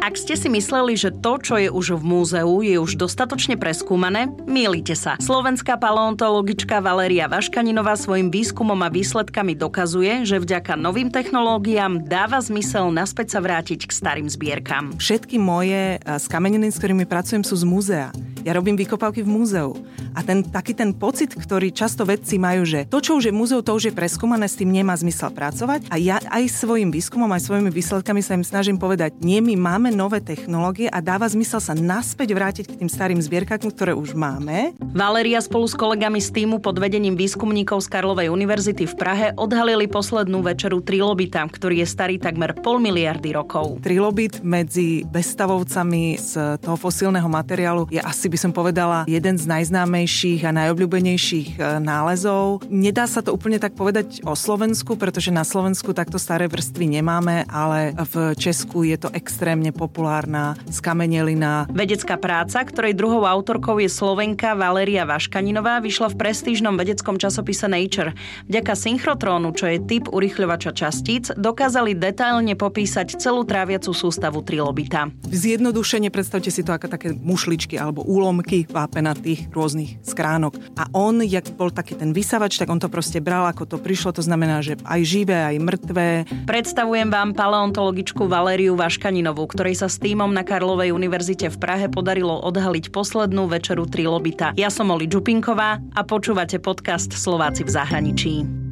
Ak ste si mysleli, že to, čo je už v múzeu, je už dostatočne preskúmané, mýlite sa. Slovenská paleontologička Valéria Vaškaninová svojim výskumom a výsledkami dokazuje, že vďaka novým technológiám dáva zmysel naspäť sa vrátiť k starým zbierkam. Všetky moje skameniny, s ktorými pracujem, sú z múzea. Ja robím vykopávky v múzeu. A ten, taký ten pocit, ktorý často vedci majú, že to, čo už je múzeu, to už je preskúmané, s tým nemá zmysel pracovať. A ja aj svojim výskumom, aj svojimi výsledkami sa im snažím povedať, nie, my máme nové technológie a dáva zmysel sa naspäť vrátiť k tým starým zbierkam, ktoré už máme. Valéria spolu s kolegami z týmu pod vedením výskumníkov z Karlovej univerzity v Prahe odhalili poslednú večeru trilobita, ktorý je starý takmer pol miliardy rokov. Trilobit medzi bestavovcami z toho fosílneho materiálu je asi by som povedala jeden z najznámejších a najobľúbenejších e, nálezov. Nedá sa to úplne tak povedať o Slovensku, pretože na Slovensku takto staré vrstvy nemáme, ale v Česku je to extrémne populárna skamenelina. Vedecká práca, ktorej druhou autorkou je Slovenka Valéria Vaškaninová, vyšla v prestížnom vedeckom časopise Nature. Vďaka synchrotrónu, čo je typ urychľovača častíc, dokázali detailne popísať celú tráviacu sústavu trilobita. Zjednodušene predstavte si to ako také mušličky alebo úlomky vápenatých rôznych skránok. A on, jak bol taký ten vysavač, tak on to proste bral, ako to prišlo. To znamená, že aj živé, aj mŕtve. Predstavujem vám paleontologičku Valériu Vaškaninovú, ktorej sa s týmom na Karlovej univerzite v Prahe podarilo odhaliť poslednú večeru Trilobita. Ja som Oli Čupinková a počúvate podcast Slováci v zahraničí.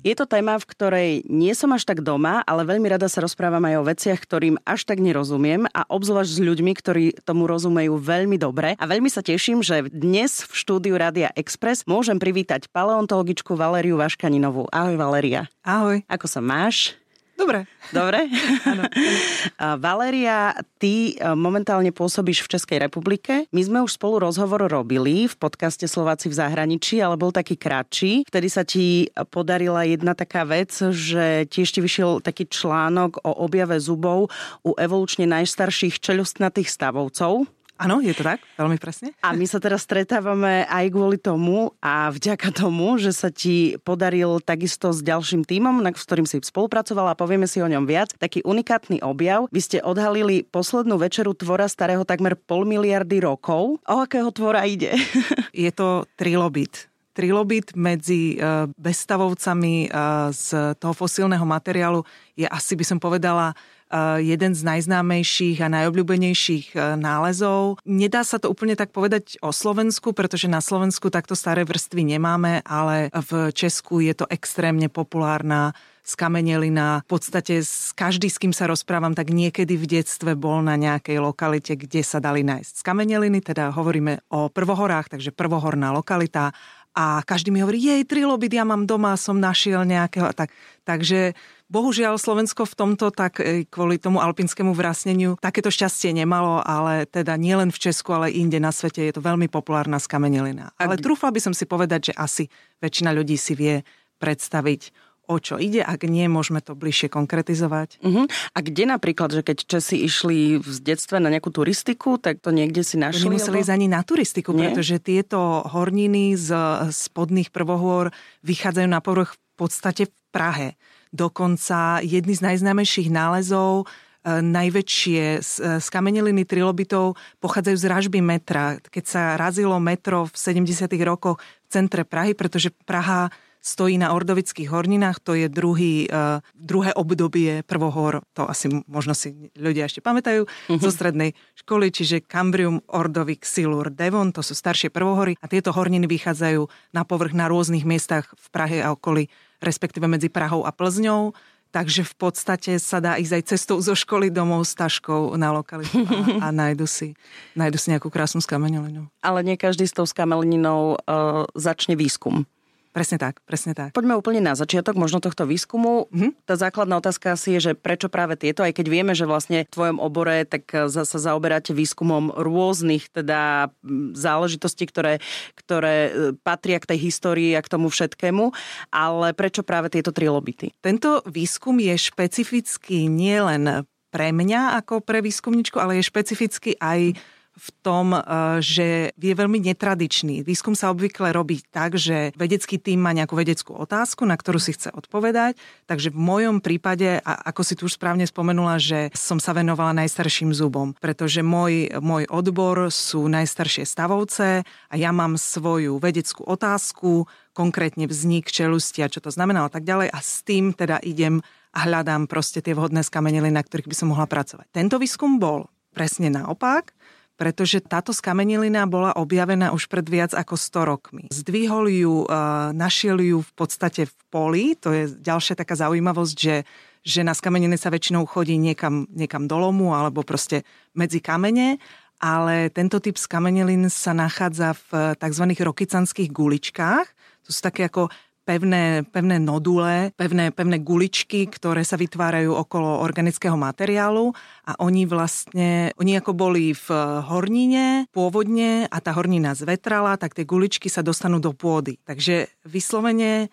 Je to téma, v ktorej nie som až tak doma, ale veľmi rada sa rozprávam aj o veciach, ktorým až tak nerozumiem a obzvlášť s ľuďmi, ktorí tomu rozumejú veľmi dobre. A veľmi sa teším, že dnes v štúdiu Rádia Express môžem privítať paleontologičku Valériu Vaškaninovú. Ahoj Valéria. Ahoj. Ako sa máš? Dobre. Dobre? Áno. Valéria, ty e, momentálne pôsobíš v Českej republike. My sme už spolu rozhovor robili v podcaste Slováci v zahraničí, ale bol taký kratší. Vtedy sa ti podarila jedna taká vec, že tiež ti vyšiel taký článok o objave zubov u evolučne najstarších čeľustnatých stavovcov. Áno, je to tak, veľmi presne. A my sa teraz stretávame aj kvôli tomu a vďaka tomu, že sa ti podaril takisto s ďalším tímom, s ktorým si spolupracovala a povieme si o ňom viac, taký unikátny objav. Vy ste odhalili poslednú večeru tvora starého takmer pol miliardy rokov. O akého tvora ide? Je to trilobit trilobit medzi e, bestavovcami e, z toho fosílneho materiálu je asi by som povedala jeden z najznámejších a najobľúbenejších eh, nálezov. Nedá sa to úplne tak povedať o Slovensku, pretože na Slovensku takto staré vrstvy nemáme, ale v Česku je to extrémne populárna skamenelina. V podstate každý, s kým sa rozprávam, tak niekedy v detstve bol na nejakej lokalite, kde sa dali nájsť skameneliny, teda hovoríme o prvohorách, takže prvohorná lokalita a každý mi hovorí, jej, trilobit ja mám doma, som našiel nejakého. Tak, takže Bohužiaľ Slovensko v tomto tak e, kvôli tomu alpinskému vrasneniu takéto šťastie nemalo, ale teda nielen v Česku, ale inde na svete je to veľmi populárna skamenelina. Ale trúfla by som si povedať, že asi väčšina ľudí si vie predstaviť, o čo ide, ak nie, môžeme to bližšie konkretizovať. Uh-huh. A kde napríklad, že keď Česi išli v detstve na nejakú turistiku, tak to niekde si našli? Nemuseli ísť ani na turistiku, nie? pretože tieto horniny z spodných prvohôr vychádzajú na povrch v podstate v Prahe. Dokonca jedny z najznámejších nálezov e, najväčšie skameneliny e, trilobitov pochádzajú z ražby metra. Keď sa razilo metro v 70. rokoch v centre Prahy, pretože Praha stojí na ordovických horninách, to je druhý, uh, druhé obdobie prvohor, to asi možno si ľudia ešte pamätajú, uh-huh. zo strednej školy, čiže Cambrium, Ordovik, Silur, Devon, to sú staršie prvohory a tieto horniny vychádzajú na povrch na rôznych miestach v Prahe a okolí respektíve medzi Prahou a Plzňou. Takže v podstate sa dá ísť aj cestou zo školy domov s taškou na lokalitu a, a nájdu, si, nájdu si nejakú krásnu skamenelinu. Ale nie každý s tou skameninou uh, začne výskum. Presne tak, presne tak. Poďme úplne na začiatok možno tohto výskumu. Mm-hmm. Tá základná otázka asi je, že prečo práve tieto, aj keď vieme, že vlastne v tvojom obore tak sa zaoberáte výskumom rôznych teda záležitostí, ktoré, ktoré e, patria k tej histórii a k tomu všetkému, ale prečo práve tieto tri lobity? Tento výskum je špecifický nielen pre mňa ako pre výskumničku, ale je špecificky aj v tom, e, že je veľmi netradičný. Výskum sa obvykle robí tak, že vedecký tým má nejakú vedeckú otázku, na ktorú si chce odpovedať. Takže v mojom prípade, a ako si tu už správne spomenula, že som sa venovala najstarším zubom, pretože môj, môj odbor sú najstaršie stavovce a ja mám svoju vedeckú otázku, konkrétne vznik čelusti a čo to znamená a tak ďalej a s tým teda idem a hľadám proste tie vhodné skameniny, na ktorých by som mohla pracovať. Tento výskum bol presne naopak, pretože táto skamenilina bola objavená už pred viac ako 100 rokmi. Zdvihol ju, e, našiel ju v podstate v poli, to je ďalšia taká zaujímavosť, že, že na skameniny sa väčšinou chodí niekam, niekam do lomu alebo proste medzi kamene, ale tento typ skamenilín sa nachádza v tzv. rokycanských guličkách. To sú také ako pevné, pevné nodule, pevné, pevné guličky, ktoré sa vytvárajú okolo organického materiálu a oni vlastne, oni ako boli v hornine pôvodne a tá hornina zvetrala, tak tie guličky sa dostanú do pôdy. Takže vyslovene e,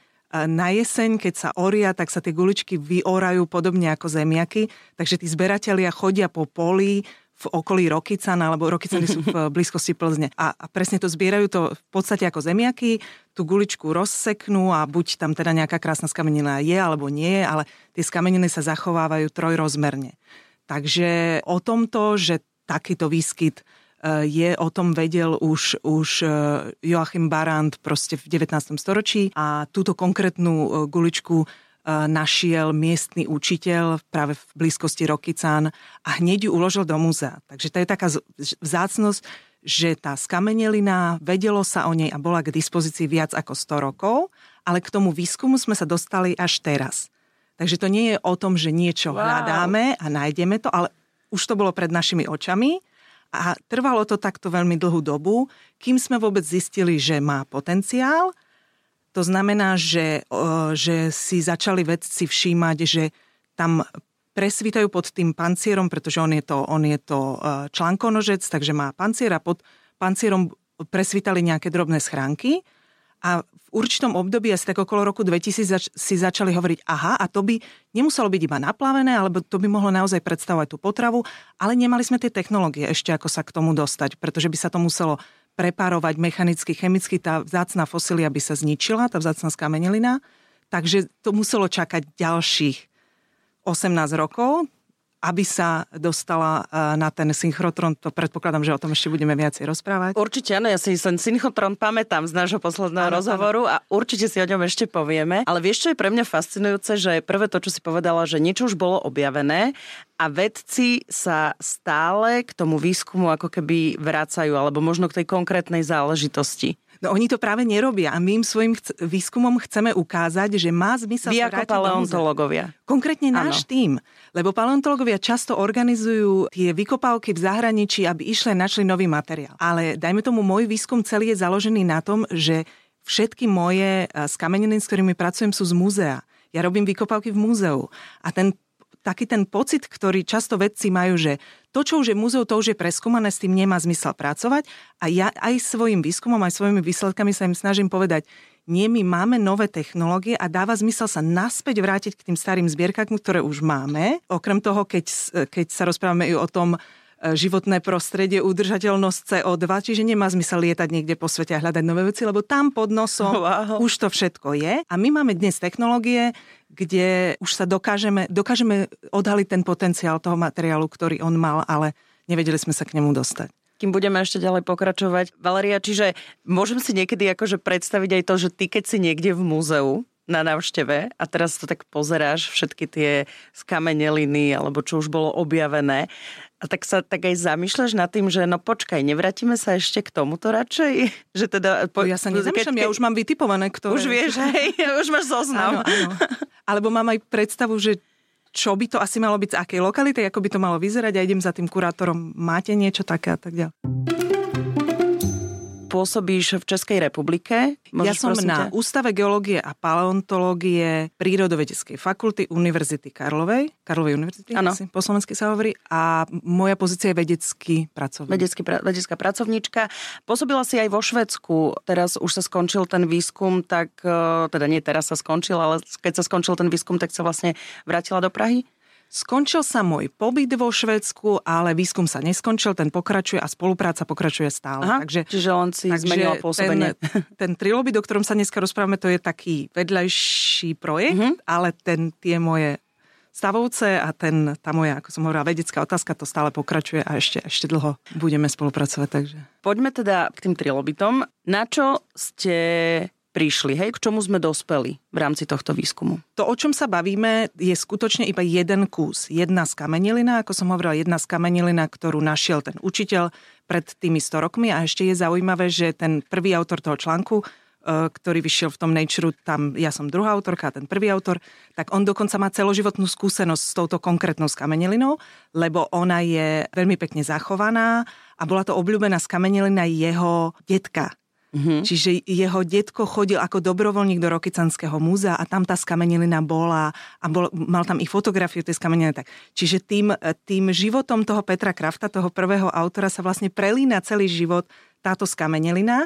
na jeseň, keď sa oria, tak sa tie guličky vyorajú podobne ako zemiaky, takže tí zberatelia chodia po poli, v okolí Rokycana, alebo Rokycany sú v blízkosti Plzne. A, a presne to zbierajú to v podstate ako zemiaky, tú guličku rozseknú a buď tam teda nejaká krásna skamenina je, alebo nie, ale tie skameniny sa zachovávajú trojrozmerne. Takže o tomto, že takýto výskyt e, je, o tom vedel už, už e, Joachim Barand proste v 19. storočí a túto konkrétnu e, guličku našiel miestny učiteľ práve v blízkosti Rokycán a hneď ju uložil do múzea. Takže to je taká vzácnosť, že tá skamenelina, vedelo sa o nej a bola k dispozícii viac ako 100 rokov, ale k tomu výskumu sme sa dostali až teraz. Takže to nie je o tom, že niečo wow. hľadáme a nájdeme to, ale už to bolo pred našimi očami a trvalo to takto veľmi dlhú dobu, kým sme vôbec zistili, že má potenciál – to znamená, že, že si začali vedci všímať, že tam presvítajú pod tým pancierom, pretože on je to, on je to e, článkonožec, takže má pancier a pod pancierom presvítali nejaké drobné schránky. A v určitom období, asi tak okolo roku 2000, zač- si začali hovoriť, aha, a to by nemuselo byť iba naplavené, alebo to by mohlo naozaj predstavovať tú potravu, ale nemali sme tie technológie ešte, ako sa k tomu dostať, pretože by sa to muselo preparovať mechanicky, chemicky, tá vzácná fosilia by sa zničila, tá vzácná skamenelina. Takže to muselo čakať ďalších 18 rokov, aby sa dostala e, na ten synchrotron, to predpokladám, že o tom ešte budeme viacej rozprávať. Určite áno, ja si ten synchrotron pamätám z nášho posledného áno, rozhovoru áno. a určite si o ňom ešte povieme. Ale vieš, čo je pre mňa fascinujúce, že prvé to, čo si povedala, že niečo už bolo objavené a vedci sa stále k tomu výskumu ako keby vracajú, alebo možno k tej konkrétnej záležitosti. No oni to práve nerobia a my im svojim chc- výskumom chceme ukázať, že má zmysel Vy ako paleontológovia. Konkrétne náš ano. tým. Lebo paleontológovia často organizujú tie vykopávky v zahraničí, aby išli a našli nový materiál. Ale dajme tomu, môj výskum celý je založený na tom, že všetky moje skameniny, s ktorými pracujem, sú z múzea. Ja robím vykopávky v múzeu. A ten taký ten pocit, ktorý často vedci majú, že to, čo už je múzeu, to už je preskúmané, s tým nemá zmysel pracovať. A ja aj svojim výskumom, aj svojimi výsledkami sa im snažím povedať, nie, my máme nové technológie a dáva zmysel sa naspäť vrátiť k tým starým zbierkam, ktoré už máme. Okrem toho, keď, keď sa rozprávame i o tom, E, životné prostredie, udržateľnosť CO2, čiže nemá zmysel lietať niekde po svete a hľadať nové veci, lebo tam pod nosom wow. už to všetko je. A my máme dnes technológie, kde už sa dokážeme, dokážeme odhaliť ten potenciál toho materiálu, ktorý on mal, ale nevedeli sme sa k nemu dostať kým budeme ešte ďalej pokračovať. Valeria, čiže môžem si niekedy akože predstaviť aj to, že ty keď si niekde v múzeu, na návšteve a teraz to tak pozeráš, všetky tie skameneliny alebo čo už bolo objavené a tak sa tak aj zamýšľaš nad tým, že no počkaj, nevrátime sa ešte k tomuto radšej? Že teda, po, ja sa nezamýšľam, keď, ja už mám vytipované, ktoré... Už vieš, hej, už máš zoznam. Áno, áno. Alebo mám aj predstavu, že čo by to asi malo byť z akej lokality, ako by to malo vyzerať a idem za tým kurátorom. Máte niečo také a tak ďalej pôsobíš v Českej republike. Môžeš, ja som na ťa? Ústave geológie a paleontológie Prírodovedeckej fakulty Univerzity Karlovej. Karlovej univerzity, ano. asi po slovensky sa hovorí. A moja pozícia je vedecký pracovník. Vedecký, vedecká pracovníčka. Pôsobila si aj vo Švedsku. Teraz už sa skončil ten výskum, tak e, teda nie teraz sa skončil, ale keď sa skončil ten výskum, tak sa vlastne vrátila do Prahy? Skončil sa môj pobyt vo Švedsku, ale výskum sa neskončil, ten pokračuje a spolupráca pokračuje stále. Aha, takže, čiže on si takže zmenil pôsobenie. Ten, ten trilobit, o ktorom sa dneska rozprávame, to je taký vedľajší projekt, mm-hmm. ale ten, tie moje stavovce a ten, tá moja, ako som hovorila, vedecká otázka, to stále pokračuje a ešte, ešte dlho budeme spolupracovať. Takže. Poďme teda k tým trilobitom. Na čo ste prišli, hej, k čomu sme dospeli v rámci tohto výskumu? To, o čom sa bavíme, je skutočne iba jeden kus. Jedna skamenelina, ako som hovorila, jedna skamenelina, ktorú našiel ten učiteľ pred tými 100 rokmi a ešte je zaujímavé, že ten prvý autor toho článku, e, ktorý vyšiel v tom Nature, tam ja som druhá autorka, ten prvý autor, tak on dokonca má celoživotnú skúsenosť s touto konkrétnou skamenelinou, lebo ona je veľmi pekne zachovaná a bola to obľúbená skamenelina jeho detka, Mm-hmm. Čiže jeho detko chodil ako dobrovoľník do Rokycanského múzea a tam tá skamenilina bola a bol, mal tam i fotografiu tej skameniliny. Tak. Čiže tým, tým životom toho Petra Krafta, toho prvého autora, sa vlastne prelína celý život táto skamenilina.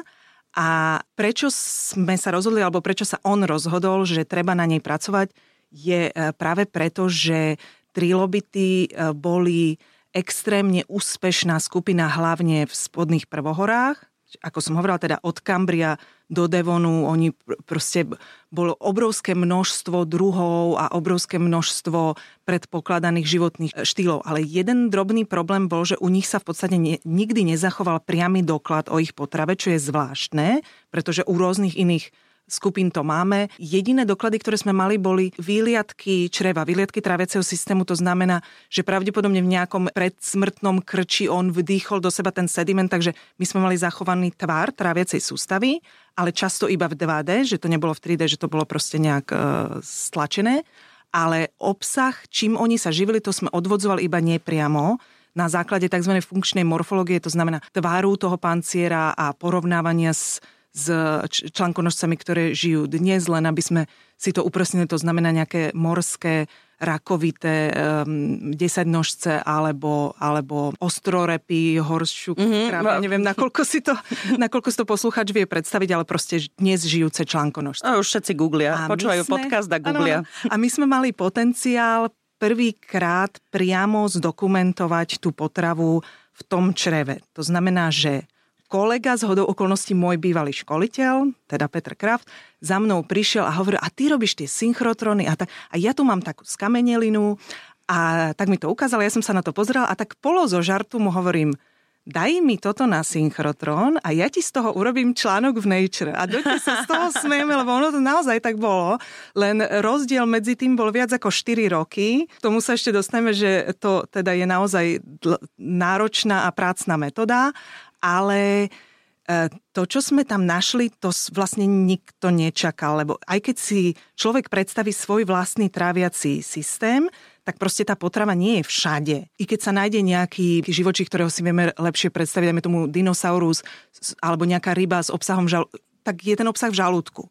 A prečo sme sa rozhodli, alebo prečo sa on rozhodol, že treba na nej pracovať, je e, práve preto, že trilobity e, boli extrémne úspešná skupina hlavne v spodných prvohorách, ako som hovorila, teda od Kambria do Devonu, oni proste bolo obrovské množstvo druhov a obrovské množstvo predpokladaných životných štýlov. Ale jeden drobný problém bol, že u nich sa v podstate ne, nikdy nezachoval priamy doklad o ich potrave, čo je zvláštne, pretože u rôznych iných skupín to máme. Jediné doklady, ktoré sme mali, boli výliadky čreva, výliadky tráviaceho systému. To znamená, že pravdepodobne v nejakom predsmrtnom krči on vdýchol do seba ten sediment, takže my sme mali zachovaný tvar tráviacej sústavy, ale často iba v 2D, že to nebolo v 3D, že to bolo proste nejak e, stlačené. Ale obsah, čím oni sa živili, to sme odvodzovali iba nepriamo na základe tzv. funkčnej morfológie, to znamená tváru toho panciera a porovnávania s s článkonožcami, ktoré žijú dnes, len aby sme si to upresnili, to znamená nejaké morské rakovité um, desaťnožce alebo, alebo ostrorepy, horšiu mm-hmm. kráv, ja neviem, nakoľko si, to, nakoľko si to posluchač vie predstaviť, ale proste dnes žijúce článkonožce. A už všetci googlia, a počúvajú sme, podcast a googlia. Ano, a my sme mali potenciál prvýkrát priamo zdokumentovať tú potravu v tom čreve. To znamená, že kolega, z hodou okolností môj bývalý školiteľ, teda Petr Kraft, za mnou prišiel a hovoril, a ty robíš tie synchrotrony a tak. A ja tu mám takú skamenelinu a tak mi to ukázal, ja som sa na to pozrela a tak polo zo žartu mu hovorím, daj mi toto na synchrotron a ja ti z toho urobím článok v Nature. A dojte sa z toho smejeme, lebo ono to naozaj tak bolo. Len rozdiel medzi tým bol viac ako 4 roky. K tomu sa ešte dostaneme, že to teda je naozaj náročná a prácná metóda ale e, to, čo sme tam našli, to vlastne nikto nečakal, lebo aj keď si človek predstaví svoj vlastný tráviací systém, tak proste tá potrava nie je všade. I keď sa nájde nejaký živočí, ktorého si vieme lepšie predstaviť, dajme tomu dinosaurus alebo nejaká ryba s obsahom žal... tak je ten obsah v žalúdku.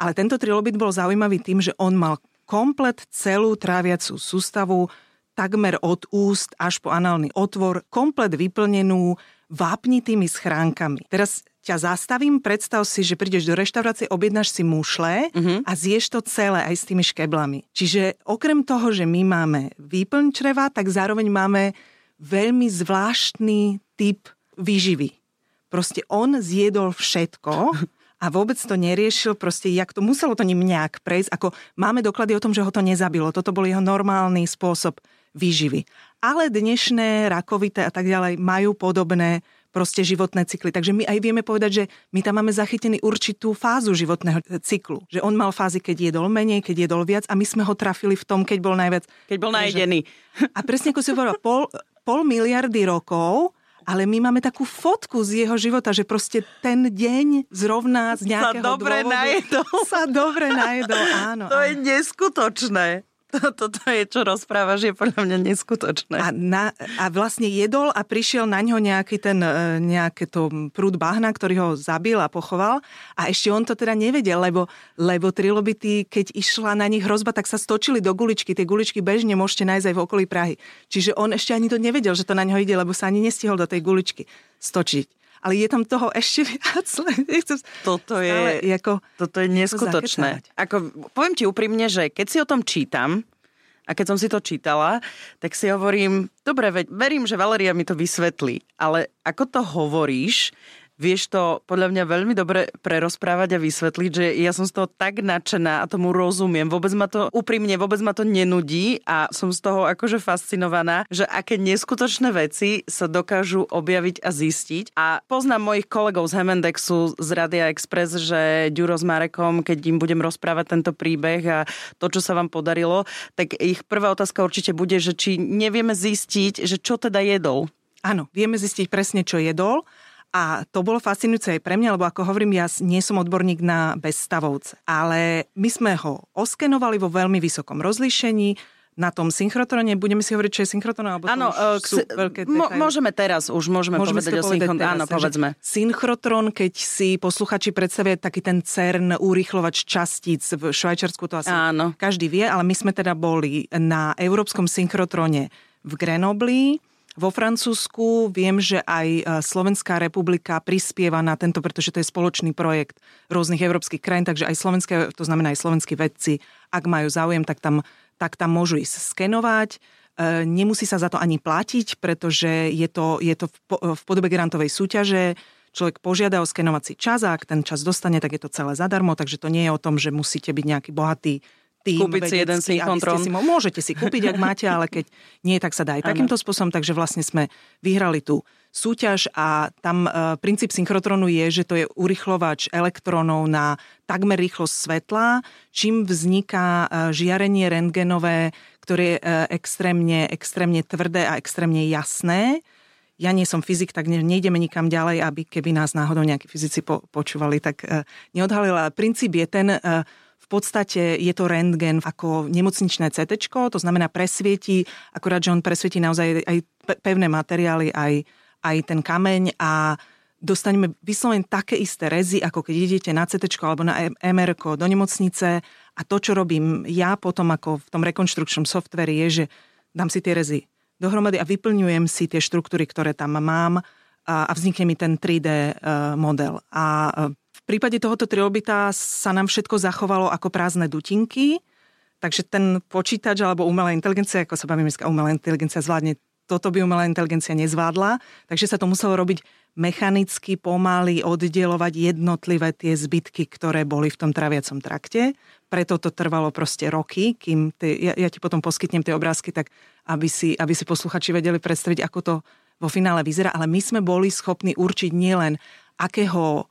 Ale tento trilobit bol zaujímavý tým, že on mal komplet celú tráviacú sústavu takmer od úst až po análny otvor, komplet vyplnenú vápnitými schránkami. Teraz ťa zastavím, predstav si, že prídeš do reštaurácie, objednáš si mušle uh-huh. a zješ to celé aj s tými škeblami. Čiže okrem toho, že my máme výplň čreva, tak zároveň máme veľmi zvláštny typ výživy. Proste on zjedol všetko a vôbec to neriešil, proste jak to, muselo to ním nejak prejsť, ako máme doklady o tom, že ho to nezabilo. Toto bol jeho normálny spôsob výživy. Ale dnešné rakovité a tak ďalej majú podobné proste životné cykly. Takže my aj vieme povedať, že my tam máme zachytený určitú fázu životného cyklu. Že on mal fázy, keď jedol menej, keď jedol viac a my sme ho trafili v tom, keď bol najviac... Keď bol najedený. A presne ako si hovorila, pol, pol miliardy rokov ale my máme takú fotku z jeho života, že proste ten deň zrovna z nejakého sa dobre dôvodu najedol. sa dobre najedol. Áno, to áno. je neskutočné. Toto je, čo rozprávaš, je podľa mňa neskutočné. A, na, a vlastne jedol a prišiel na ňo nejaký ten, e, nejaké to prúd bahna, ktorý ho zabil a pochoval. A ešte on to teda nevedel, lebo, lebo trilobity, keď išla na nich hrozba, tak sa stočili do guličky. Tie guličky bežne môžete nájsť aj v okolí Prahy. Čiže on ešte ani to nevedel, že to na ňo ide, lebo sa ani nestihol do tej guličky stočiť ale je tam toho ešte viac. toto je, ako, toto je neskutočné. Ako, poviem ti úprimne, že keď si o tom čítam, A keď som si to čítala, tak si hovorím, dobre, verím, že Valeria mi to vysvetlí, ale ako to hovoríš, vieš to podľa mňa veľmi dobre prerozprávať a vysvetliť, že ja som z toho tak nadšená a tomu rozumiem. Vôbec ma to, úprimne, vôbec ma to nenudí a som z toho akože fascinovaná, že aké neskutočné veci sa dokážu objaviť a zistiť. A poznám mojich kolegov z Hemendexu, z Radia Express, že Ďuro s Marekom, keď im budem rozprávať tento príbeh a to, čo sa vám podarilo, tak ich prvá otázka určite bude, že či nevieme zistiť, že čo teda jedol. Áno, vieme zistiť presne, čo jedol a to bolo fascinujúce aj pre mňa, lebo ako hovorím, ja nie som odborník na bezstavovce. Ale my sme ho oskenovali vo veľmi vysokom rozlíšení, na tom synchrotrone. Budeme si hovoriť, čo je synchrotron, alebo Áno, uh, sú veľké mo- môžeme teraz, už môžeme, môžeme povedať o synchrotrone. Áno, povedzme. Synchrotron, keď si posluchači predstavia taký ten CERN urýchlovač častíc v Švajčiarsku, to asi Áno. každý vie, ale my sme teda boli na Európskom synchrotrone v Grenobli, vo Francúzsku viem, že aj e, Slovenská republika prispieva na tento, pretože to je spoločný projekt rôznych európskych krajín, takže aj slovenské, to znamená aj slovenskí vedci, ak majú záujem, tak tam, tak tam môžu ísť skenovať. E, nemusí sa za to ani platiť, pretože je to, je to v podobe grantovej súťaže. Človek požiada o skenovací čas a ak ten čas dostane, tak je to celé zadarmo, takže to nie je o tom, že musíte byť nejaký bohatý tým Kúpiť si jeden synchrotron. Si, môžete si kúpiť, ak máte, ale keď nie, tak sa dá aj takýmto spôsobom. Takže vlastne sme vyhrali tú súťaž a tam e, princíp synchrotronu je, že to je urychlovač elektrónov na takmer rýchlosť svetla, čím vzniká e, žiarenie rentgenové, ktoré je e, extrémne, extrémne tvrdé a extrémne jasné. Ja nie som fyzik, tak nejdeme nikam ďalej, aby keby nás náhodou nejakí fyzici po, počúvali, tak e, neodhalila. Princíp je ten, e, podstate je to rentgen ako nemocničné CT, to znamená presvieti, akorát, že on presvieti naozaj aj pevné materiály, aj, aj ten kameň a dostaneme vyslovene také isté rezy, ako keď idete na CT alebo na MR do nemocnice a to, čo robím ja potom ako v tom rekonštrukčnom softveri je, že dám si tie rezy dohromady a vyplňujem si tie štruktúry, ktoré tam mám a vznikne mi ten 3D e, model. A e, v prípade tohoto trilobita sa nám všetko zachovalo ako prázdne dutinky, takže ten počítač alebo umelá inteligencia, ako sa bavíme umelá inteligencia zvládne toto by umelá inteligencia nezvládla, takže sa to muselo robiť mechanicky, pomaly oddielovať jednotlivé tie zbytky, ktoré boli v tom traviacom trakte. Preto to trvalo proste roky, kým tie, ja, ja ti potom poskytnem tie obrázky, tak aby si, aby si posluchači vedeli predstaviť, ako to vo finále vyzerá. Ale my sme boli schopní určiť nielen, akého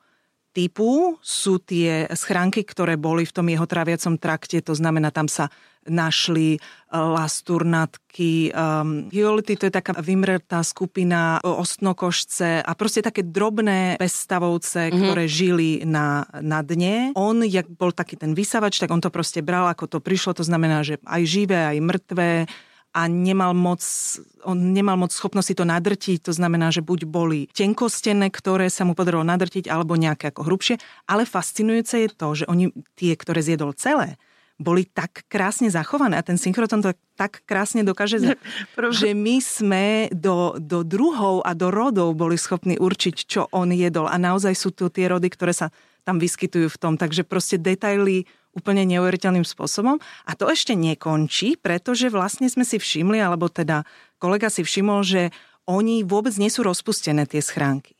typu sú tie schránky, ktoré boli v tom jeho traviacom trakte, to znamená, tam sa našli e, lasturnatky, um, hyolity, to je taká vymretá skupina, ostnokošce a proste také drobné bezstavovce, mm-hmm. ktoré žili na, na dne. On, jak bol taký ten vysavač, tak on to proste bral, ako to prišlo, to znamená, že aj živé, aj mŕtvé, a nemal moc, on nemal moc schopnosť si to nadrtiť, to znamená, že buď boli tenkostené, ktoré sa mu podarilo nadrtiť, alebo nejaké ako hrubšie, ale fascinujúce je to, že oni tie, ktoré zjedol celé, boli tak krásne zachované. A ten synchroton to tak krásne dokáže, že my sme do, do druhov a do rodov boli schopní určiť, čo on jedol. A naozaj sú tu tie rody, ktoré sa tam vyskytujú v tom, takže proste detaily úplne neuveriteľným spôsobom. A to ešte nekončí, pretože vlastne sme si všimli, alebo teda kolega si všimol, že oni vôbec nie sú rozpustené tie schránky.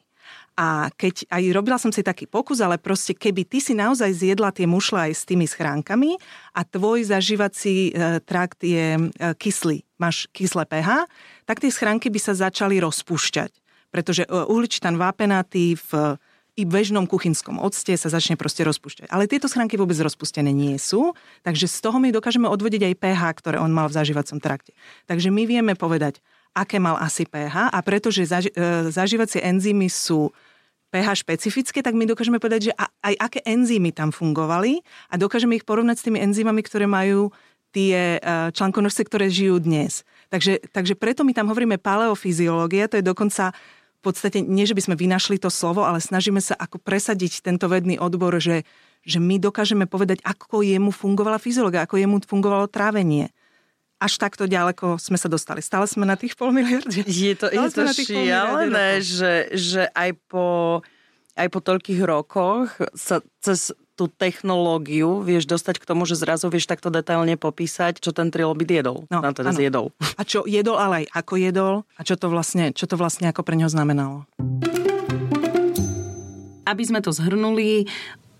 A keď aj robila som si taký pokus, ale proste keby ty si naozaj zjedla tie mušle aj s tými schránkami a tvoj zažívací e, trakt je e, kyslý, máš kyslé pH, tak tie schránky by sa začali rozpúšťať. Pretože e, uhličitan vápenatý v i bežnom kuchynskom octe sa začne proste rozpúšťať. Ale tieto schránky vôbec rozpustené nie sú, takže z toho my dokážeme odvodiť aj pH, ktoré on mal v zažívacom trakte. Takže my vieme povedať, aké mal asi pH a pretože zaži- e, zažívacie enzymy sú pH špecifické, tak my dokážeme povedať, že aj aké enzymy tam fungovali a dokážeme ich porovnať s tými enzymami, ktoré majú tie e, článkonožce, ktoré žijú dnes. Takže, takže preto my tam hovoríme paleofyziológia, to je dokonca v podstate nie, že by sme vynašli to slovo, ale snažíme sa ako presadiť tento vedný odbor, že, že my dokážeme povedať, ako jemu fungovala fyziológia, ako jemu fungovalo trávenie. Až takto ďaleko sme sa dostali. Stále sme na tých pol miliarde. Je to, je to šialené, že, že aj po, aj po toľkých rokoch sa cez tú technológiu vieš dostať k tomu, že zrazu vieš takto detailne popísať, čo ten trilobit jedol. No, no teda zjedol. A čo jedol, ale aj ako jedol a čo to vlastne, čo to vlastne ako pre neho znamenalo. Aby sme to zhrnuli,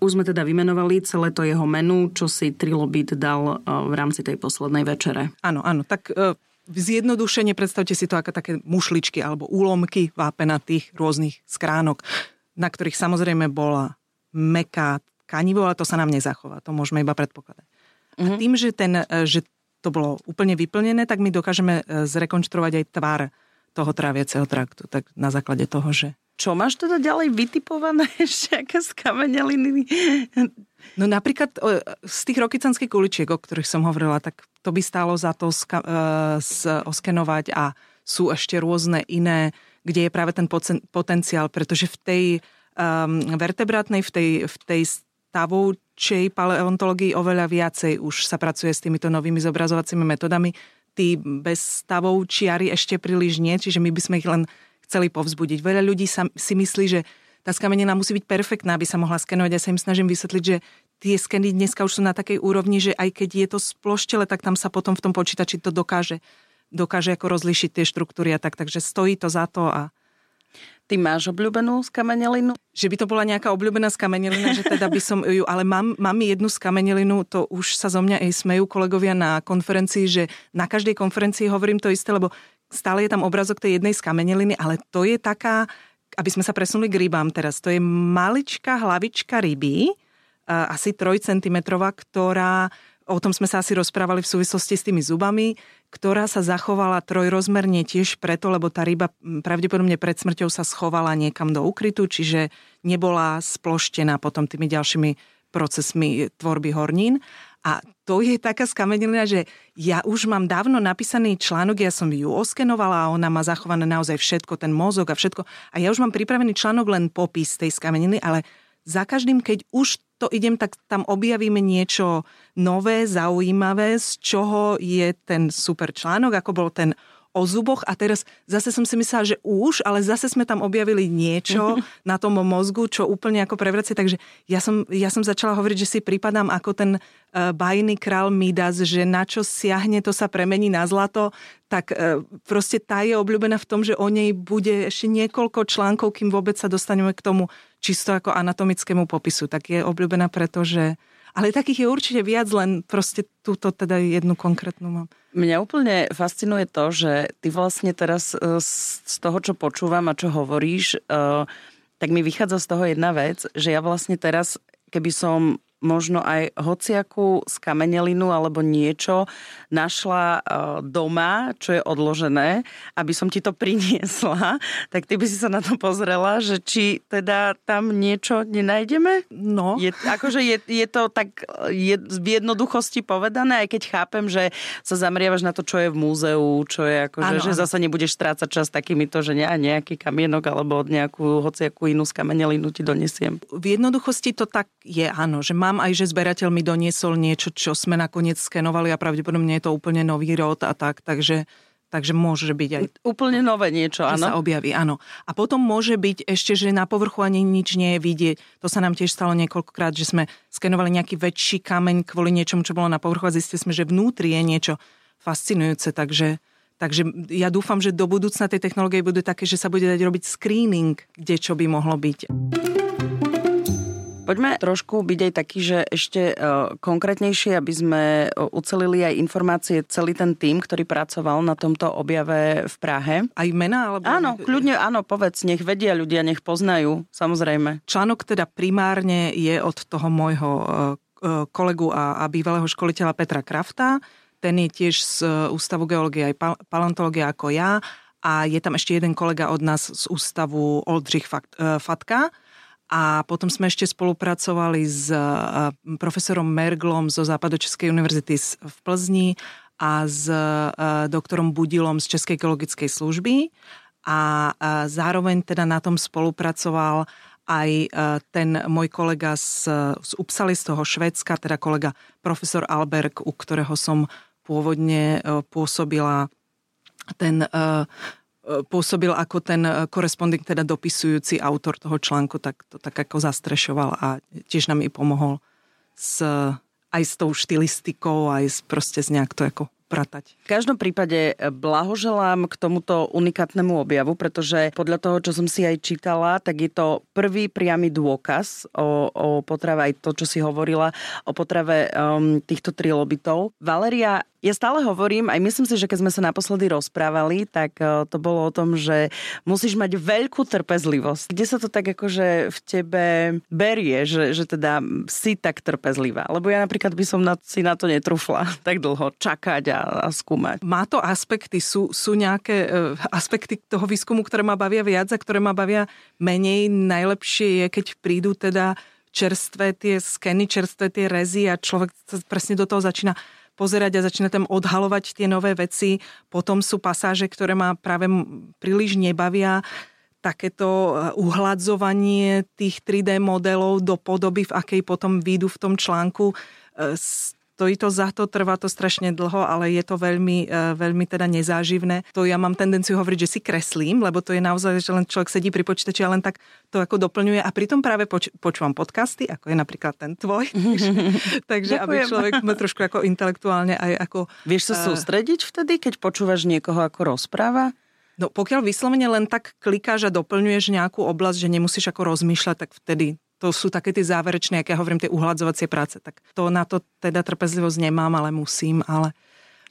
už sme teda vymenovali celé to jeho menu, čo si Trilobit dal e, v rámci tej poslednej večere. Áno, áno. Tak e, zjednodušene predstavte si to ako také mušličky alebo úlomky vápenatých rôznych skránok, na ktorých samozrejme bola meká tkanivo, ale to sa nám nezachová. To môžeme iba predpokladať. Uh-huh. A mhm. tým, že, ten, e, že to bolo úplne vyplnené, tak my dokážeme zrekonštruovať aj tvar toho tráviaceho traktu. Tak na základe toho, že čo máš teda ďalej vytipované ešte aké skameneliny? No napríklad z tých rokycanských kuličiek, o ktorých som hovorila, tak to by stálo za to ska- uh, oskenovať a sú ešte rôzne iné, kde je práve ten potenciál, pretože v tej um, vertebrátnej, v tej, v tej stavovčej paleontológii oveľa viacej už sa pracuje s týmito novými zobrazovacími metodami. Tí bez stavovčiari ešte príliš nie, čiže my by sme ich len chceli povzbudiť. Veľa ľudí sa, si myslí, že tá skamenina musí byť perfektná, aby sa mohla skenovať. Ja sa im snažím vysvetliť, že tie skeny dneska už sú na takej úrovni, že aj keď je to sploštele, tak tam sa potom v tom počítači to dokáže, dokáže ako rozlišiť tie štruktúry a tak. Takže stojí to za to a Ty máš obľúbenú skamenelinu? Že by to bola nejaká obľúbená skamenelina, že teda by som ju, ale mám, mám jednu skamenelinu, to už sa zo mňa aj smejú kolegovia na konferencii, že na každej konferencii hovorím to isté, lebo stále je tam obrazok tej jednej skameneliny, ale to je taká, aby sme sa presunuli k rybám teraz, to je maličká hlavička ryby, asi 3 cm, ktorá, o tom sme sa asi rozprávali v súvislosti s tými zubami, ktorá sa zachovala trojrozmerne tiež preto, lebo tá ryba pravdepodobne pred smrťou sa schovala niekam do ukrytu, čiže nebola sploštená potom tými ďalšími procesmi tvorby hornín. A to je taká skamenelina, že ja už mám dávno napísaný článok, ja som ju oskenovala a ona má zachované naozaj všetko, ten mozog a všetko. A ja už mám pripravený článok len popis tej skameniny, ale za každým, keď už to idem, tak tam objavíme niečo nové, zaujímavé, z čoho je ten super článok, ako bol ten o zuboch a teraz zase som si myslela, že už, ale zase sme tam objavili niečo na tom mozgu, čo úplne ako prevracie. Takže ja som, ja som začala hovoriť, že si pripadám ako ten uh, bajný král Midas, že na čo siahne, to sa premení na zlato, tak uh, proste tá je obľúbená v tom, že o nej bude ešte niekoľko článkov, kým vôbec sa dostaneme k tomu čisto ako anatomickému popisu. Tak je obľúbená preto, že ale takých je určite viac, len proste túto teda jednu konkrétnu mám. Mňa úplne fascinuje to, že ty vlastne teraz e, z toho, čo počúvam a čo hovoríš, e, tak mi vychádza z toho jedna vec, že ja vlastne teraz, keby som možno aj hociakú skamenelinu alebo niečo našla e, doma, čo je odložené, aby som ti to priniesla, tak ty by si sa na to pozrela, že či teda tam niečo nenájdeme? No. Je, akože je, je to tak je v jednoduchosti povedané, aj keď chápem, že sa zameriavaš na to, čo je v múzeu, čo je akože, ano, že ano. zase nebudeš strácať čas takýmito, že ne, nejaký kamienok alebo nejakú hociakú inú skamenelinu ti donesiem. V jednoduchosti to tak je, áno, že mám mám aj, že zberateľ mi doniesol niečo, čo sme nakoniec skenovali a pravdepodobne je to úplne nový rod a tak, takže Takže môže byť aj... Úplne nové niečo, áno. sa objaví, áno. A potom môže byť ešte, že na povrchu ani nič nie je vidieť. To sa nám tiež stalo niekoľkokrát, že sme skenovali nejaký väčší kameň kvôli niečomu, čo bolo na povrchu a zistili sme, že vnútri je niečo fascinujúce. Takže, takže ja dúfam, že do budúcna tej technológie budú také, že sa bude dať robiť screening, kde čo by mohlo byť. Poďme trošku byť aj taký, že ešte e, konkrétnejšie, aby sme e, ucelili aj informácie celý ten tým, ktorý pracoval na tomto objave v Prahe. Aj mená? Alebo... Áno, kľudne áno, povedz, nech vedia ľudia, nech poznajú, samozrejme. Článok teda primárne je od toho môjho e, kolegu a, a bývalého školiteľa Petra Krafta. Ten je tiež z Ústavu geológie aj paleontológie ako ja a je tam ešte jeden kolega od nás z Ústavu Oldřich Fatka a potom sme ešte spolupracovali s e, profesorom Merglom zo Západočeskej univerzity v Plzni a s e, doktorom Budilom z Českej geologickej služby. A zároveň teda na tom spolupracoval aj ten môj kolega z, z Upsaly, z toho Švedska, teda kolega profesor Alberg, u ktorého som pôvodne pôsobila ten pôsobil ako ten korespondent, teda dopisujúci autor toho článku, tak to tak ako zastrešoval a tiež nám i pomohol s, aj s tou štilistikou, aj s, proste s nejak to ako pratať. V každom prípade blahoželám k tomuto unikátnemu objavu, pretože podľa toho, čo som si aj čítala, tak je to prvý priamy dôkaz o, o potrave, aj to, čo si hovorila, o potrave um, týchto trilobitov. Valeria, ja stále hovorím, aj myslím si, že keď sme sa naposledy rozprávali, tak e, to bolo o tom, že musíš mať veľkú trpezlivosť. Kde sa to tak akože v tebe berie, že, že teda si tak trpezlivá? Lebo ja napríklad by som na, si na to netrúfla tak dlho čakať a, a skúmať. Má to aspekty, sú, sú nejaké uh, aspekty toho výskumu, ktoré ma bavia viac a ktoré ma bavia menej. Najlepšie je, keď prídu teda čerstvé tie skeny, čerstvé tie rezy a človek sa presne do toho začína pozerať a začína tam odhalovať tie nové veci. Potom sú pasáže, ktoré ma práve príliš nebavia takéto eh, uhladzovanie tých 3D modelov do podoby, v akej potom výjdu v tom článku eh, stojí to za to, trvá to strašne dlho, ale je to veľmi, e, veľmi teda nezáživné. To ja mám tendenciu hovoriť, že si kreslím, lebo to je naozaj, že len človek sedí pri počítači a len tak to ako doplňuje a pritom práve poč- počúvam podcasty, ako je napríklad ten tvoj. takže aby človek ma trošku ako intelektuálne aj ako... Vieš sa uh, sústrediť vtedy, keď počúvaš niekoho ako rozpráva? No pokiaľ vyslovene len tak klikáš a doplňuješ nejakú oblasť, že nemusíš ako rozmýšľať, tak vtedy to sú také tie záverečné, aké ja hovorím, tie uhľadzovacie práce. Tak to na to teda trpezlivosť nemám, ale musím. Ale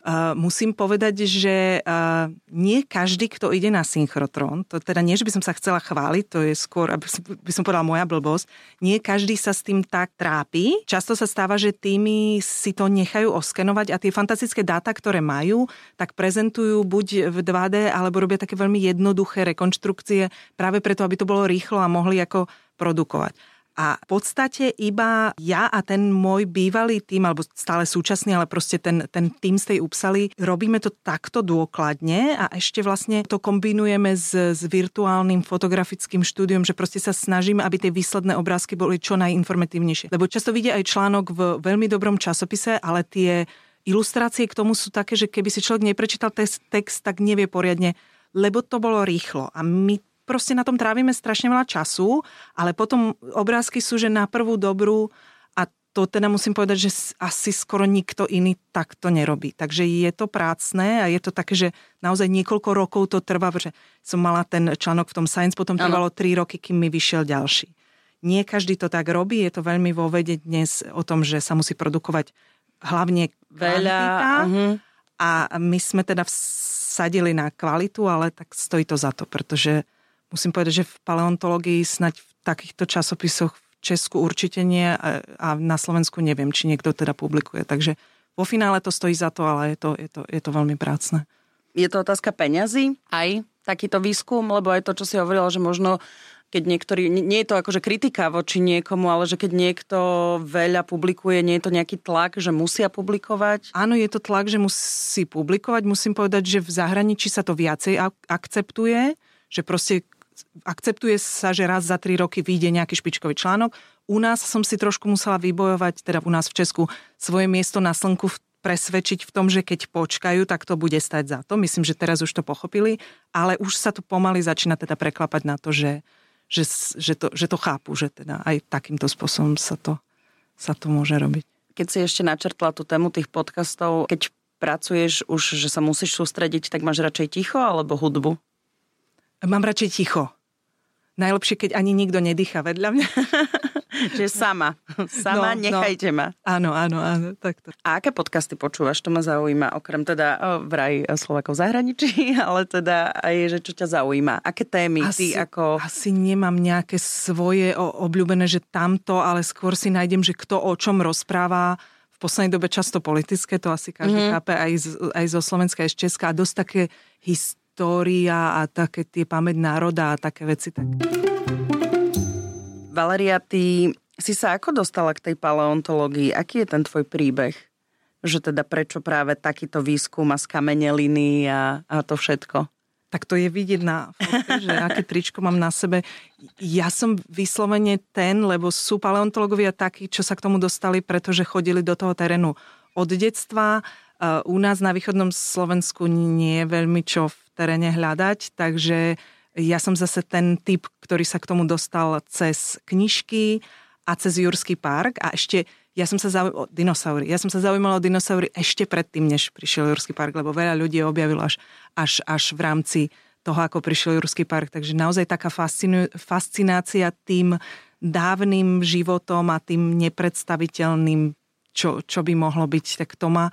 uh, musím povedať, že uh, nie každý, kto ide na synchrotrón, to teda nie, že by som sa chcela chváliť, to je skôr, aby som, by som povedala moja blbosť, nie každý sa s tým tak trápi. Často sa stáva, že tými si to nechajú oskenovať a tie fantastické dáta, ktoré majú, tak prezentujú buď v 2D, alebo robia také veľmi jednoduché rekonštrukcie práve preto, aby to bolo rýchlo a mohli ako produkovať. A v podstate iba ja a ten môj bývalý tým, alebo stále súčasný, ale proste ten, ten tým z tej Upsaly, robíme to takto dôkladne a ešte vlastne to kombinujeme s, s virtuálnym fotografickým štúdiom, že proste sa snažíme, aby tie výsledné obrázky boli čo najinformatívnejšie. Lebo často vidia aj článok v veľmi dobrom časopise, ale tie ilustrácie k tomu sú také, že keby si človek neprečítal text, text tak nevie poriadne, lebo to bolo rýchlo. A my proste na tom trávime strašne veľa času, ale potom obrázky sú, že na prvú dobrú a to teda musím povedať, že asi skoro nikto iný takto nerobí. Takže je to prácne a je to také, že naozaj niekoľko rokov to trvá, že som mala ten článok v tom Science, potom trvalo ano. 3 roky, kým mi vyšiel ďalší. Nie každý to tak robí, je to veľmi vo vede dnes o tom, že sa musí produkovať hlavne veľa uh-huh. a my sme teda vsadili na kvalitu, ale tak stojí to za to, pretože musím povedať, že v paleontológii snať v takýchto časopisoch v Česku určite nie a na Slovensku neviem, či niekto teda publikuje. Takže vo finále to stojí za to, ale je to, je to, je to veľmi prácne. Je to otázka peňazí aj takýto výskum, lebo aj to, čo si hovorila, že možno keď niektorý, nie je to akože kritika voči niekomu, ale že keď niekto veľa publikuje, nie je to nejaký tlak, že musia publikovať? Áno, je to tlak, že musí publikovať. Musím povedať, že v zahraničí sa to viacej akceptuje, že proste akceptuje sa, že raz za tri roky vyjde nejaký špičkový článok. U nás som si trošku musela vybojovať, teda u nás v Česku, svoje miesto na slnku presvedčiť v tom, že keď počkajú, tak to bude stať za to. Myslím, že teraz už to pochopili, ale už sa to pomaly začína teda preklapať na to, že, že, že, to, že to chápu, že teda aj takýmto spôsobom sa to, sa to môže robiť. Keď si ešte načrtla tú tému tých podcastov, keď pracuješ už, že sa musíš sústrediť, tak máš radšej ticho alebo hudbu? Mám radšej ticho. Najlepšie, keď ani nikto nedýcha vedľa mňa. Čiže sama. Sama, no, no. nechajte no. ma. Áno, áno, áno. Takto. A aké podcasty počúvaš? To ma zaujíma. Okrem teda vraj Slovakov v zahraničí, ale teda aj, že čo ťa zaujíma. Aké témy asi, ty ako... Asi nemám nejaké svoje obľúbené, že tamto, ale skôr si nájdem, že kto o čom rozpráva v poslednej dobe často politické, to asi každý mm-hmm. chápe aj, z, aj zo Slovenska, aj z Česka. A dosť také his, história a také tie pamäť národa a také veci. Tak. Valeria, ty si sa ako dostala k tej paleontológii? Aký je ten tvoj príbeh? Že teda prečo práve takýto výskum a skameneliny a, a to všetko? tak to je vidieť na fotke, že aké tričko mám na sebe. Ja som vyslovene ten, lebo sú paleontológovia takí, čo sa k tomu dostali, pretože chodili do toho terénu od detstva. U nás na východnom Slovensku nie je veľmi čo v teréne hľadať, takže ja som zase ten typ, ktorý sa k tomu dostal cez knižky a cez Jurský park a ešte ja som sa zaujímala o dinosaury. Ja som sa zaujímala o dinosaury ešte predtým, než prišiel Jurský park, lebo veľa ľudí objavilo až, až, až v rámci toho, ako prišiel Jurský park. Takže naozaj taká fascinu, fascinácia tým dávnym životom a tým nepredstaviteľným, čo, čo by mohlo byť. Tak to ma,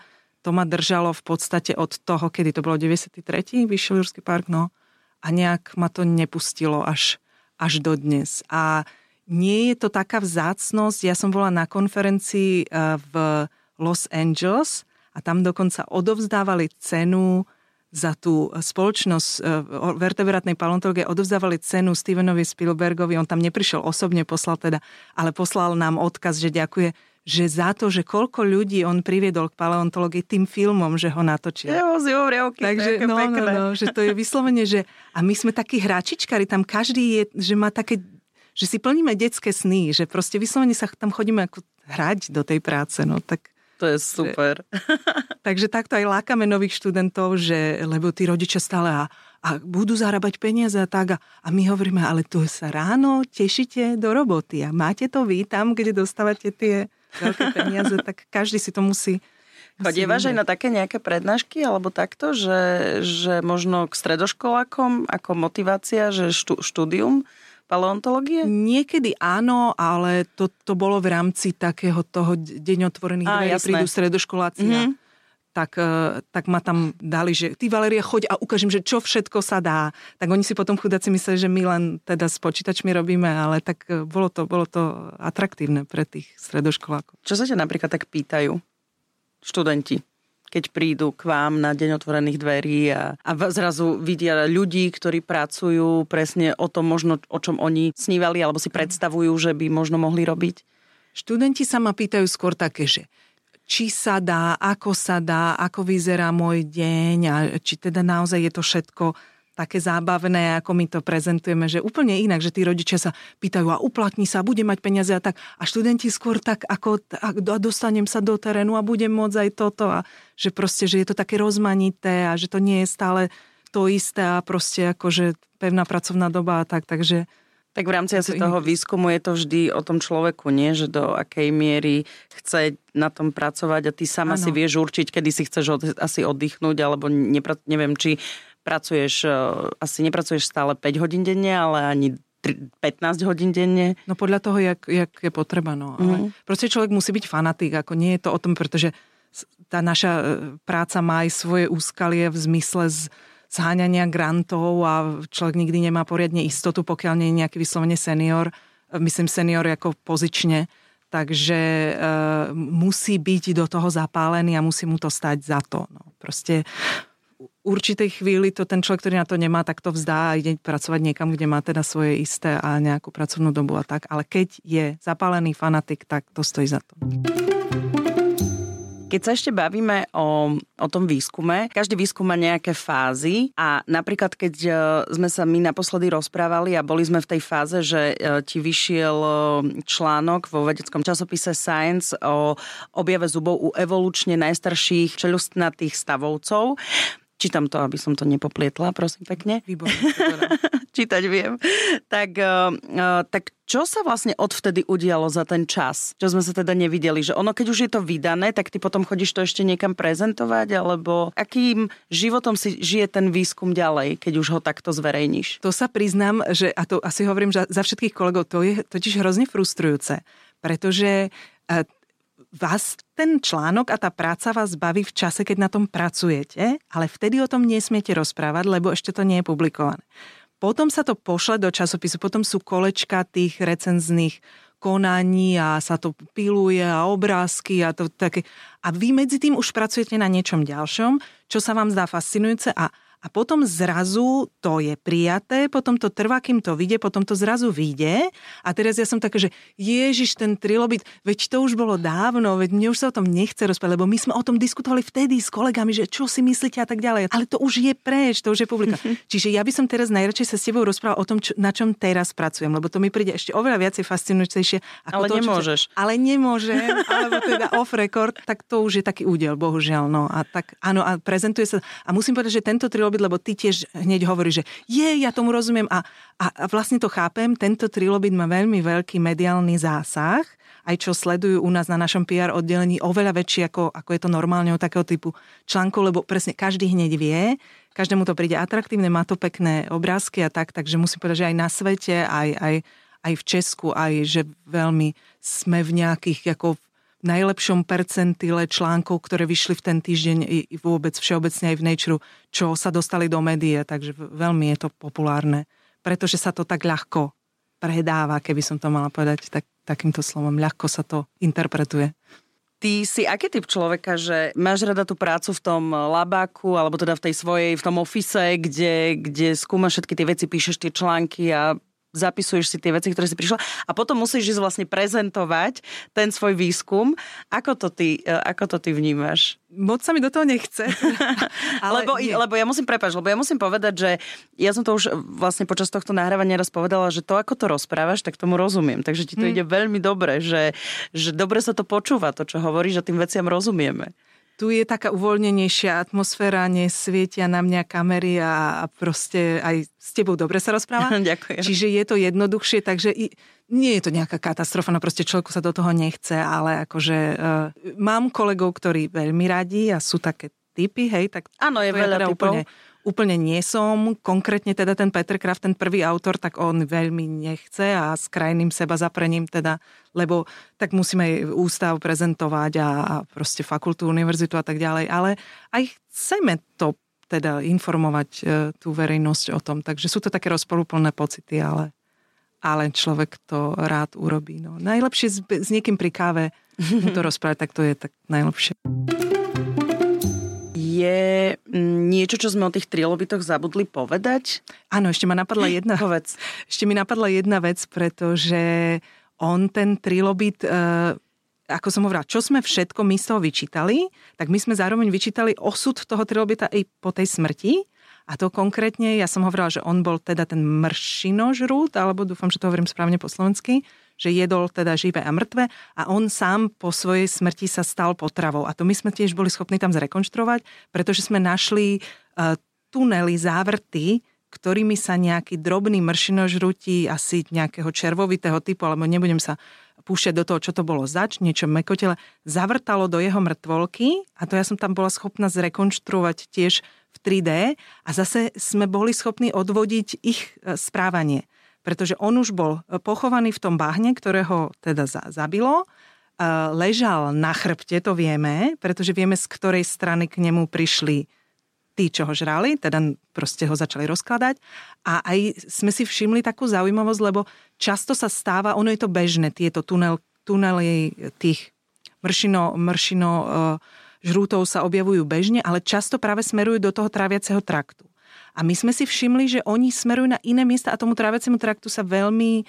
to ma držalo v podstate od toho, kedy to bolo 93. vyšiel Jurský park, no. A nejak ma to nepustilo až, až do dnes. A nie je to taká vzácnosť. Ja som bola na konferencii eh, v Los Angeles a tam dokonca odovzdávali cenu za tú spoločnosť eh, vertebrátnej paleontológie odovzdávali cenu Stevenovi Spielbergovi, on tam neprišiel osobne, poslal teda, ale poslal nám odkaz, že ďakuje, že za to, že koľko ľudí on priviedol k paleontológii tým filmom, že ho natočil. Jo, Takže no, no, no, že to je vyslovene, že a my sme takí hráčičkári, tam každý je, že má také že si plníme detské sny, že proste vyslovene sa tam chodíme ako hrať do tej práce, no tak... To je super. takže takto aj lákame nových študentov, že, lebo tí rodičia stále a, a budú zarábať peniaze a tak. A, a my hovoríme, ale tu sa ráno tešíte do roboty a máte to vy tam, kde dostávate tie veľké peniaze, tak každý si to musí Chodievaš aj na také nejaké prednášky alebo takto, že, že možno k stredoškolákom ako motivácia, že štú, štúdium paleontológie? Niekedy áno, ale to, to bolo v rámci takého toho deň otvorených dverí, prídu stredoškoláci mm-hmm. Tak, e, tak ma tam dali, že ty Valeria, choď a ukážem, že čo všetko sa dá. Tak oni si potom chudáci mysleli, že my len teda s počítačmi robíme, ale tak e, bolo to, bolo to atraktívne pre tých stredoškolákov. Čo sa ťa napríklad tak pýtajú študenti? keď prídu k vám na deň otvorených dverí a, a zrazu vidia ľudí, ktorí pracujú presne o tom možno, o čom oni snívali alebo si predstavujú, že by možno mohli robiť? Študenti sa ma pýtajú skôr také, že či sa dá, ako sa dá, ako vyzerá môj deň a či teda naozaj je to všetko také zábavné, ako my to prezentujeme, že úplne inak, že tí rodičia sa pýtajú a uplatní sa, bude mať peniaze a tak. A študenti skôr tak, ako a dostanem sa do terénu a budem môcť aj toto. A že proste, že je to také rozmanité a že to nie je stále to isté a proste akože pevná pracovná doba a tak. Takže tak v rámci asi toho výskumu je to vždy o tom človeku, nie? Že do akej miery chce na tom pracovať a ty sama ano. si vieš určiť, kedy si chceš od, asi oddychnúť, alebo nepra, neviem, či pracuješ, e, asi nepracuješ stále 5 hodín denne, ale ani 15 hodín denne? No podľa toho, jak, jak je potreba. No. Ale mm. proste človek musí byť fanatik. Ako nie je to o tom, pretože tá naša e, práca má aj svoje úskalie v zmysle z, zháňania grantov a človek nikdy nemá poriadne istotu, pokiaľ nie je nejaký vyslovene senior. Myslím senior ako pozične. Takže e, musí byť do toho zapálený a musí mu to stať za to. No. Proste určitej chvíli to ten človek, ktorý na to nemá, tak to vzdá a ide pracovať niekam, kde má teda svoje isté a nejakú pracovnú dobu a tak. Ale keď je zapálený fanatik, tak to stojí za to. Keď sa ešte bavíme o, o tom výskume, každý výskum má nejaké fázy a napríklad keď e, sme sa my naposledy rozprávali a boli sme v tej fáze, že e, ti vyšiel e, článok vo vedeckom časopise Science o objave zubov u evolučne najstarších čelustnatých stavovcov, Čítam to, aby som to nepoplietla, prosím pekne. Výborné. Čítať viem. Tak, uh, tak čo sa vlastne odvtedy udialo za ten čas? Čo sme sa teda nevideli? Že ono, keď už je to vydané, tak ty potom chodíš to ešte niekam prezentovať? Alebo akým životom si žije ten výskum ďalej, keď už ho takto zverejníš? To sa priznám, že, a to asi hovorím za, za všetkých kolegov, to je totiž hrozne frustrujúce. Pretože vás ten článok a tá práca vás baví v čase, keď na tom pracujete, ale vtedy o tom nesmiete rozprávať, lebo ešte to nie je publikované. Potom sa to pošle do časopisu, potom sú kolečka tých recenzných konaní a sa to piluje a obrázky a to také. A vy medzi tým už pracujete na niečom ďalšom, čo sa vám zdá fascinujúce a a potom zrazu to je prijaté, potom to trvá, kým to vyjde, potom to zrazu vyjde a teraz ja som taká, že Ježiš, ten trilobit, veď to už bolo dávno, veď mne už sa o tom nechce rozprávať, lebo my sme o tom diskutovali vtedy s kolegami, že čo si myslíte a tak ďalej, ale to už je preč, to už je publika. Čiže ja by som teraz najradšej sa s tebou rozprával o tom, čo, na čom teraz pracujem, lebo to mi príde ešte oveľa viacej fascinujúcejšie. Ako ale to, nemôžeš. Čo, ale nemôžem, alebo teda off record, tak to už je taký údel, bohužiaľ. No a tak áno, a prezentuje sa. A musím povedať, že tento trilobit robiť, lebo ty tiež hneď hovoríš, že je, ja tomu rozumiem a, a, a vlastne to chápem, tento trilobit má veľmi veľký mediálny zásah aj čo sledujú u nás na našom PR oddelení, oveľa väčší, ako, ako je to normálne o takého typu článku, lebo presne každý hneď vie, každému to príde atraktívne, má to pekné obrázky a tak, takže musím povedať, že aj na svete, aj, aj, aj v Česku, aj že veľmi sme v nejakých ako najlepšom percentile článkov, ktoré vyšli v ten týždeň i vôbec všeobecne aj v Nature, čo sa dostali do médií, takže veľmi je to populárne, pretože sa to tak ľahko predáva, keby som to mala povedať tak, takýmto slovom. Ľahko sa to interpretuje. Ty si aký typ človeka, že máš rada tú prácu v tom labáku, alebo teda v tej svojej, v tom ofise, kde, kde skúmaš všetky tie veci, píšeš tie články a zapisuješ si tie veci, ktoré si prišla a potom musíš ísť vlastne prezentovať ten svoj výskum. Ako to ty, e, ako to ty vnímaš? Moc sa mi do toho nechce. ale lebo, lebo ja musím, prepáč, lebo ja musím povedať, že ja som to už vlastne počas tohto nahrávania raz povedala, že to, ako to rozprávaš, tak tomu rozumiem. Takže ti to hmm. ide veľmi dobre, že, že dobre sa to počúva, to, čo hovoríš, že tým veciam rozumieme tu je taká uvoľnenejšia atmosféra, nesvietia na mňa kamery a, a proste aj s tebou dobre sa rozpráva. Ďakujem. Čiže je to jednoduchšie, takže i, nie je to nejaká katastrofa, no proste človeku sa do toho nechce, ale akože uh, mám kolegov, ktorí veľmi radí a sú také typy, hej, tak Áno, je veľa teda typov. Úplne, úplne nie som. Konkrétne teda ten Peter Kraft, ten prvý autor, tak on veľmi nechce a s krajným seba zaprením teda, lebo tak musíme aj ústav prezentovať a, a proste fakultu, univerzitu a tak ďalej. Ale aj chceme to teda informovať e, tú verejnosť o tom. Takže sú to také rozporúplné pocity, ale, ale človek to rád urobí. No. Najlepšie s, s niekým pri káve to rozprávať, tak to je tak najlepšie je mm, niečo, čo sme o tých trilobitoch zabudli povedať? Áno, ešte ma napadla jedna vec. Ešte mi napadla jedna vec, pretože on ten trilobit, e, ako som hovorila, čo sme všetko my z toho vyčítali, tak my sme zároveň vyčítali osud toho trilobita aj po tej smrti. A to konkrétne, ja som hovorila, že on bol teda ten mršinožrút, alebo dúfam, že to hovorím správne po slovensky, že jedol teda živé a mŕtve a on sám po svojej smrti sa stal potravou. A to my sme tiež boli schopní tam zrekonštruovať, pretože sme našli uh, tunely, závrty, ktorými sa nejaký drobný mršinožrutí, asi nejakého červovitého typu, alebo nebudem sa púšťať do toho, čo to bolo zač, niečo mekotele, zavrtalo do jeho mŕtvolky a to ja som tam bola schopná zrekonštruovať tiež v 3D a zase sme boli schopní odvodiť ich e, správanie pretože on už bol e, pochovaný v tom bahne, ktorého teda zabilo, e, ležal na chrbte, to vieme, pretože vieme, z ktorej strany k nemu prišli tí, čo ho žrali, teda proste ho začali rozkladať. A aj sme si všimli takú zaujímavosť, lebo často sa stáva, ono je to bežné, tieto tunel, tunely tých mršino, mršino e, žrútov sa objavujú bežne, ale často práve smerujú do toho tráviaceho traktu. A my sme si všimli, že oni smerujú na iné miesta a tomu tráviacemu traktu sa veľmi e,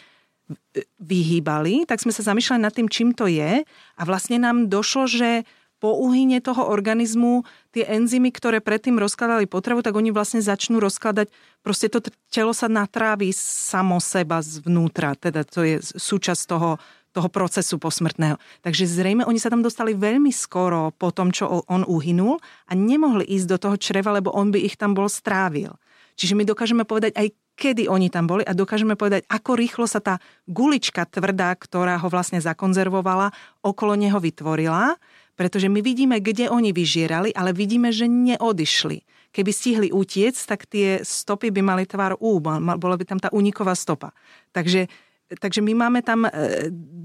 vyhýbali, tak sme sa zamýšľali nad tým, čím to je. A vlastne nám došlo, že po uhyne toho organizmu tie enzymy, ktoré predtým rozkladali potravu, tak oni vlastne začnú rozkladať, proste to telo sa natrávi samo seba zvnútra, teda to je súčasť toho toho procesu posmrtného. Takže zrejme oni sa tam dostali veľmi skoro po tom, čo on uhynul a nemohli ísť do toho čreva, lebo on by ich tam bol strávil. Čiže my dokážeme povedať aj kedy oni tam boli a dokážeme povedať, ako rýchlo sa tá gulička tvrdá, ktorá ho vlastne zakonzervovala, okolo neho vytvorila, pretože my vidíme, kde oni vyžierali, ale vidíme, že neodišli. Keby stihli utiec, tak tie stopy by mali tvar U, bola by tam tá uniková stopa. Takže Takže my máme tam e,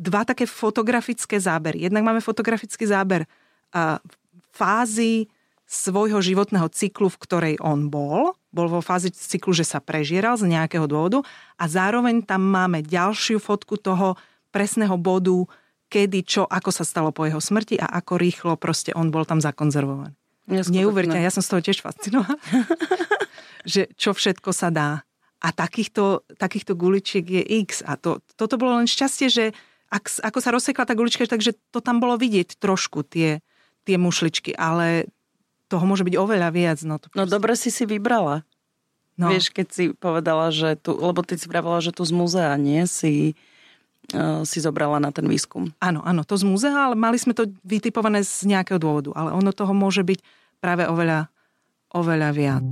dva také fotografické zábery. Jednak máme fotografický záber fázy svojho životného cyklu, v ktorej on bol. Bol vo fázi cyklu, že sa prežieral z nejakého dôvodu a zároveň tam máme ďalšiu fotku toho presného bodu, kedy, čo, ako sa stalo po jeho smrti a ako rýchlo proste on bol tam zakonzervovaný. Neuveriteľne, ja som z toho tiež fascinovaná, že čo všetko sa dá a takýchto, takýchto guličiek je x. A to, toto bolo len šťastie, že ak, ako sa rozsekla tá gulička, takže to tam bolo vidieť trošku, tie, tie mušličky, ale toho môže byť oveľa viac. No, to no dobre si si vybrala. No. Vieš, keď si povedala, že tu, lebo ty si vravala, že tu z múzea, nie? Si, uh, si zobrala na ten výskum. Áno, áno, to z múzea, ale mali sme to vytipované z nejakého dôvodu. Ale ono toho môže byť práve oveľa, oveľa viac.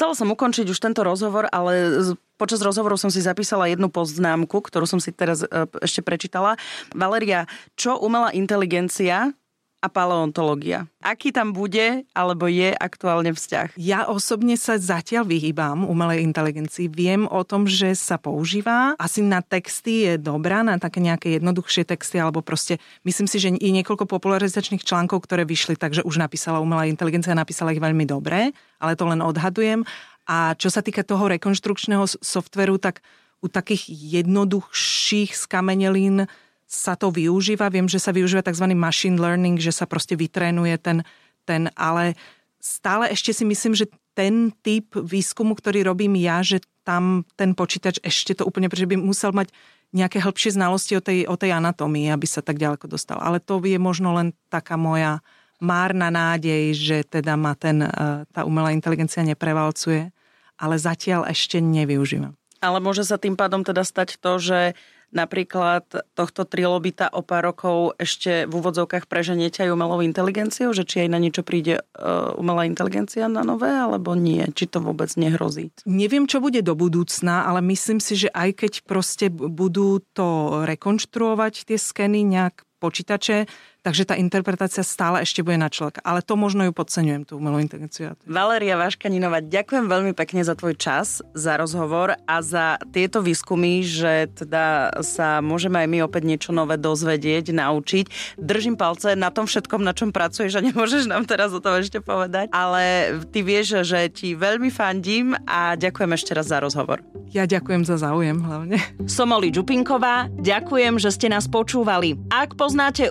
Chcela som ukončiť už tento rozhovor, ale Počas rozhovoru som si zapísala jednu poznámku, ktorú som si teraz e, ešte prečítala. Valeria, čo umelá inteligencia a paleontológia. Aký tam bude alebo je aktuálne vzťah? Ja osobne sa zatiaľ vyhýbam umelej inteligencii. Viem o tom, že sa používa. Asi na texty je dobrá, na také nejaké jednoduchšie texty, alebo proste myslím si, že i niekoľko popularizačných článkov, ktoré vyšli, takže už napísala umelá inteligencia, napísala ich veľmi dobre, ale to len odhadujem. A čo sa týka toho rekonštrukčného softveru, tak u takých jednoduchších skamenelín sa to využíva. Viem, že sa využíva tzv. machine learning, že sa proste vytrénuje ten, ten, ale stále ešte si myslím, že ten typ výskumu, ktorý robím ja, že tam ten počítač ešte to úplne, pretože by musel mať nejaké hĺbšie znalosti o tej, o tej anatómii, aby sa tak ďaleko dostal. Ale to je možno len taká moja márna nádej, že teda ma ten, e, tá umelá inteligencia neprevalcuje, ale zatiaľ ešte nevyužívam. Ale môže sa tým pádom teda stať to, že napríklad tohto trilobita o pár rokov ešte v úvodzovkách preženiete aj umelou inteligenciou, že či aj na niečo príde uh, umelá inteligencia na nové, alebo nie? Či to vôbec nehrozí? Neviem, čo bude do budúcna, ale myslím si, že aj keď proste budú to rekonštruovať tie skeny nejak počítače, takže tá interpretácia stále ešte bude na človeka. Ale to možno ju podceňujem, tú umelú inteligenciu. Valeria Vaškaninová, ďakujem veľmi pekne za tvoj čas, za rozhovor a za tieto výskumy, že teda sa môžeme aj my opäť niečo nové dozvedieť, naučiť. Držím palce na tom všetkom, na čom pracuješ a nemôžeš nám teraz o tom ešte povedať, ale ty vieš, že ti veľmi fandím a ďakujem ešte raz za rozhovor. Ja ďakujem za záujem hlavne. Som Oli Čupinková, ďakujem, že ste nás počúvali. Ak poznáte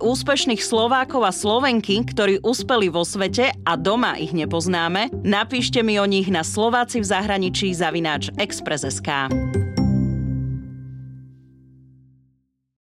úspešných Slovákov a Slovenky, ktorí uspeli vo svete a doma ich nepoznáme, napíšte mi o nich na Slováci v zahraničí zavináč Express.sk.